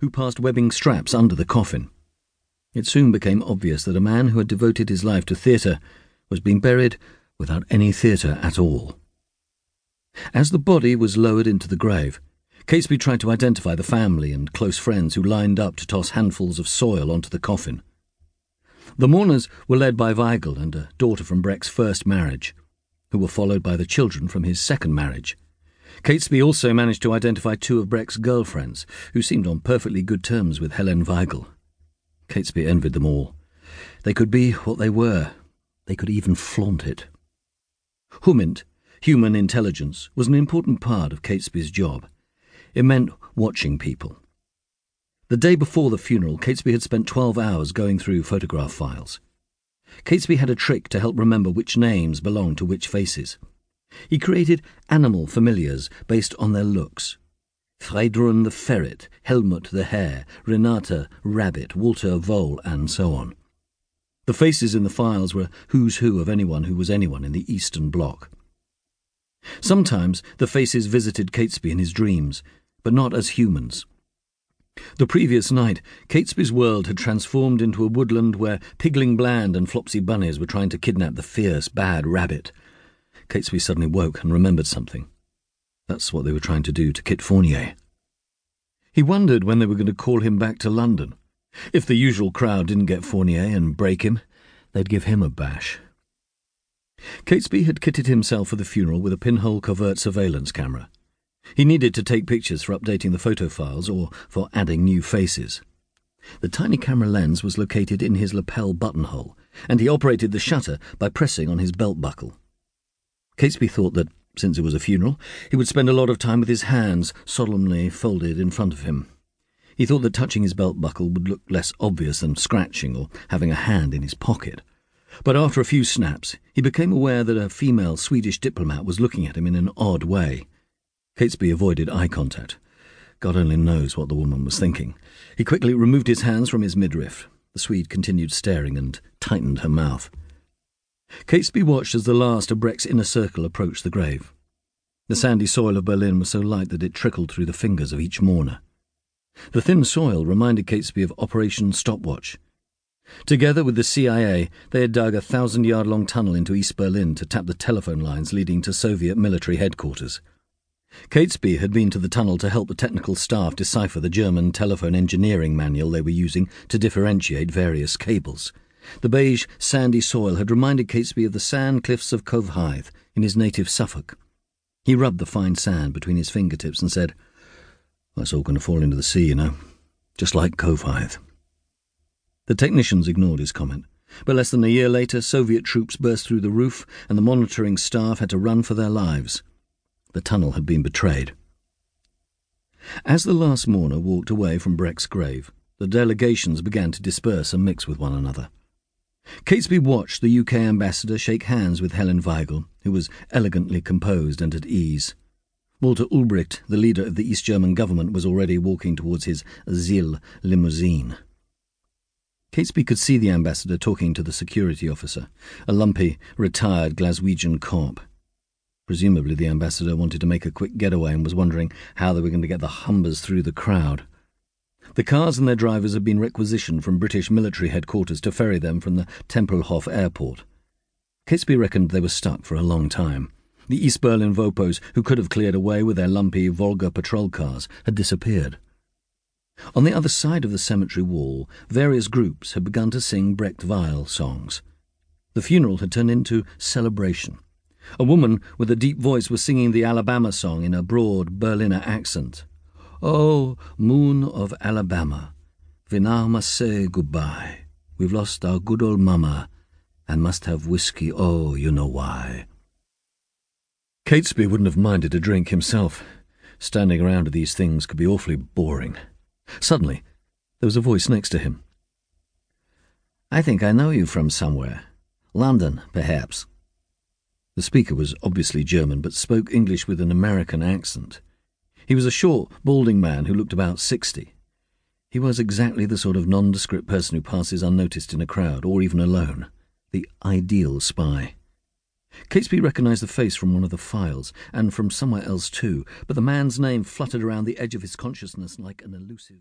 who passed webbing straps under the coffin. It soon became obvious that a man who had devoted his life to theatre was being buried without any theatre at all. As the body was lowered into the grave, Catesby tried to identify the family and close friends who lined up to toss handfuls of soil onto the coffin. The mourners were led by Weigel and a daughter from Brecht's first marriage, who were followed by the children from his second marriage. Catesby also managed to identify two of Brecht's girlfriends, who seemed on perfectly good terms with Helen Weigel. Catesby envied them all. They could be what they were. They could even flaunt it. Humint, human intelligence, was an important part of Catesby's job. It meant watching people. The day before the funeral, Catesby had spent 12 hours going through photograph files. Catesby had a trick to help remember which names belonged to which faces. He created animal familiars based on their looks. Friedrun the ferret, Helmut the hare, Renata rabbit, Walter vole, and so on. The faces in the files were who's who of anyone who was anyone in the Eastern Bloc. Sometimes the faces visited Catesby in his dreams, but not as humans. The previous night, Catesby's world had transformed into a woodland where Pigling Bland and Flopsy Bunnies were trying to kidnap the fierce, bad rabbit. Catesby suddenly woke and remembered something. That's what they were trying to do to Kit Fournier. He wondered when they were going to call him back to London. If the usual crowd didn't get Fournier and break him, they'd give him a bash. Catesby had kitted himself for the funeral with a pinhole covert surveillance camera. He needed to take pictures for updating the photo files or for adding new faces. The tiny camera lens was located in his lapel buttonhole, and he operated the shutter by pressing on his belt buckle. Catesby thought that, since it was a funeral, he would spend a lot of time with his hands solemnly folded in front of him. He thought that touching his belt buckle would look less obvious than scratching or having a hand in his pocket. But after a few snaps, he became aware that a female Swedish diplomat was looking at him in an odd way. Catesby avoided eye contact. God only knows what the woman was thinking. He quickly removed his hands from his midriff. The Swede continued staring and tightened her mouth. Catesby watched as the last of Brecht's inner circle approached the grave. The sandy soil of Berlin was so light that it trickled through the fingers of each mourner. The thin soil reminded Catesby of Operation Stopwatch. Together with the CIA, they had dug a thousand yard long tunnel into East Berlin to tap the telephone lines leading to Soviet military headquarters. Catesby had been to the tunnel to help the technical staff decipher the German telephone engineering manual they were using to differentiate various cables. The beige, sandy soil had reminded Catesby of the sand cliffs of Cove Hythe in his native Suffolk. He rubbed the fine sand between his fingertips and said, That's all going to fall into the sea, you know, just like Cove Hythe. The technicians ignored his comment, but less than a year later, Soviet troops burst through the roof and the monitoring staff had to run for their lives. The tunnel had been betrayed. As the last mourner walked away from Brecht's grave, the delegations began to disperse and mix with one another. Catesby watched the UK ambassador shake hands with Helen Weigel, who was elegantly composed and at ease. Walter Ulbricht, the leader of the East German government, was already walking towards his ZIL limousine. Catesby could see the ambassador talking to the security officer, a lumpy, retired Glaswegian cop. Presumably the ambassador wanted to make a quick getaway and was wondering how they were going to get the Humbers through the crowd. The cars and their drivers had been requisitioned from British military headquarters to ferry them from the Tempelhof airport. Catesby reckoned they were stuck for a long time. The East Berlin Vopos, who could have cleared away with their lumpy Volga patrol cars, had disappeared. On the other side of the cemetery wall, various groups had begun to sing Brecht Weill songs. The funeral had turned into celebration. A woman with a deep voice was singing the Alabama song in a broad Berliner accent. Oh, moon of Alabama, we now must say goodbye. We've lost our good old mama and must have whiskey, oh, you know why. Catesby wouldn't have minded a drink himself. Standing around at these things could be awfully boring. Suddenly, there was a voice next to him. I think I know you from somewhere. London, perhaps. The speaker was obviously German, but spoke English with an American accent. He was a short, balding man who looked about sixty. He was exactly the sort of nondescript person who passes unnoticed in a crowd, or even alone. The ideal spy. Catesby recognized the face from one of the files, and from somewhere else too, but the man's name fluttered around the edge of his consciousness like an elusive...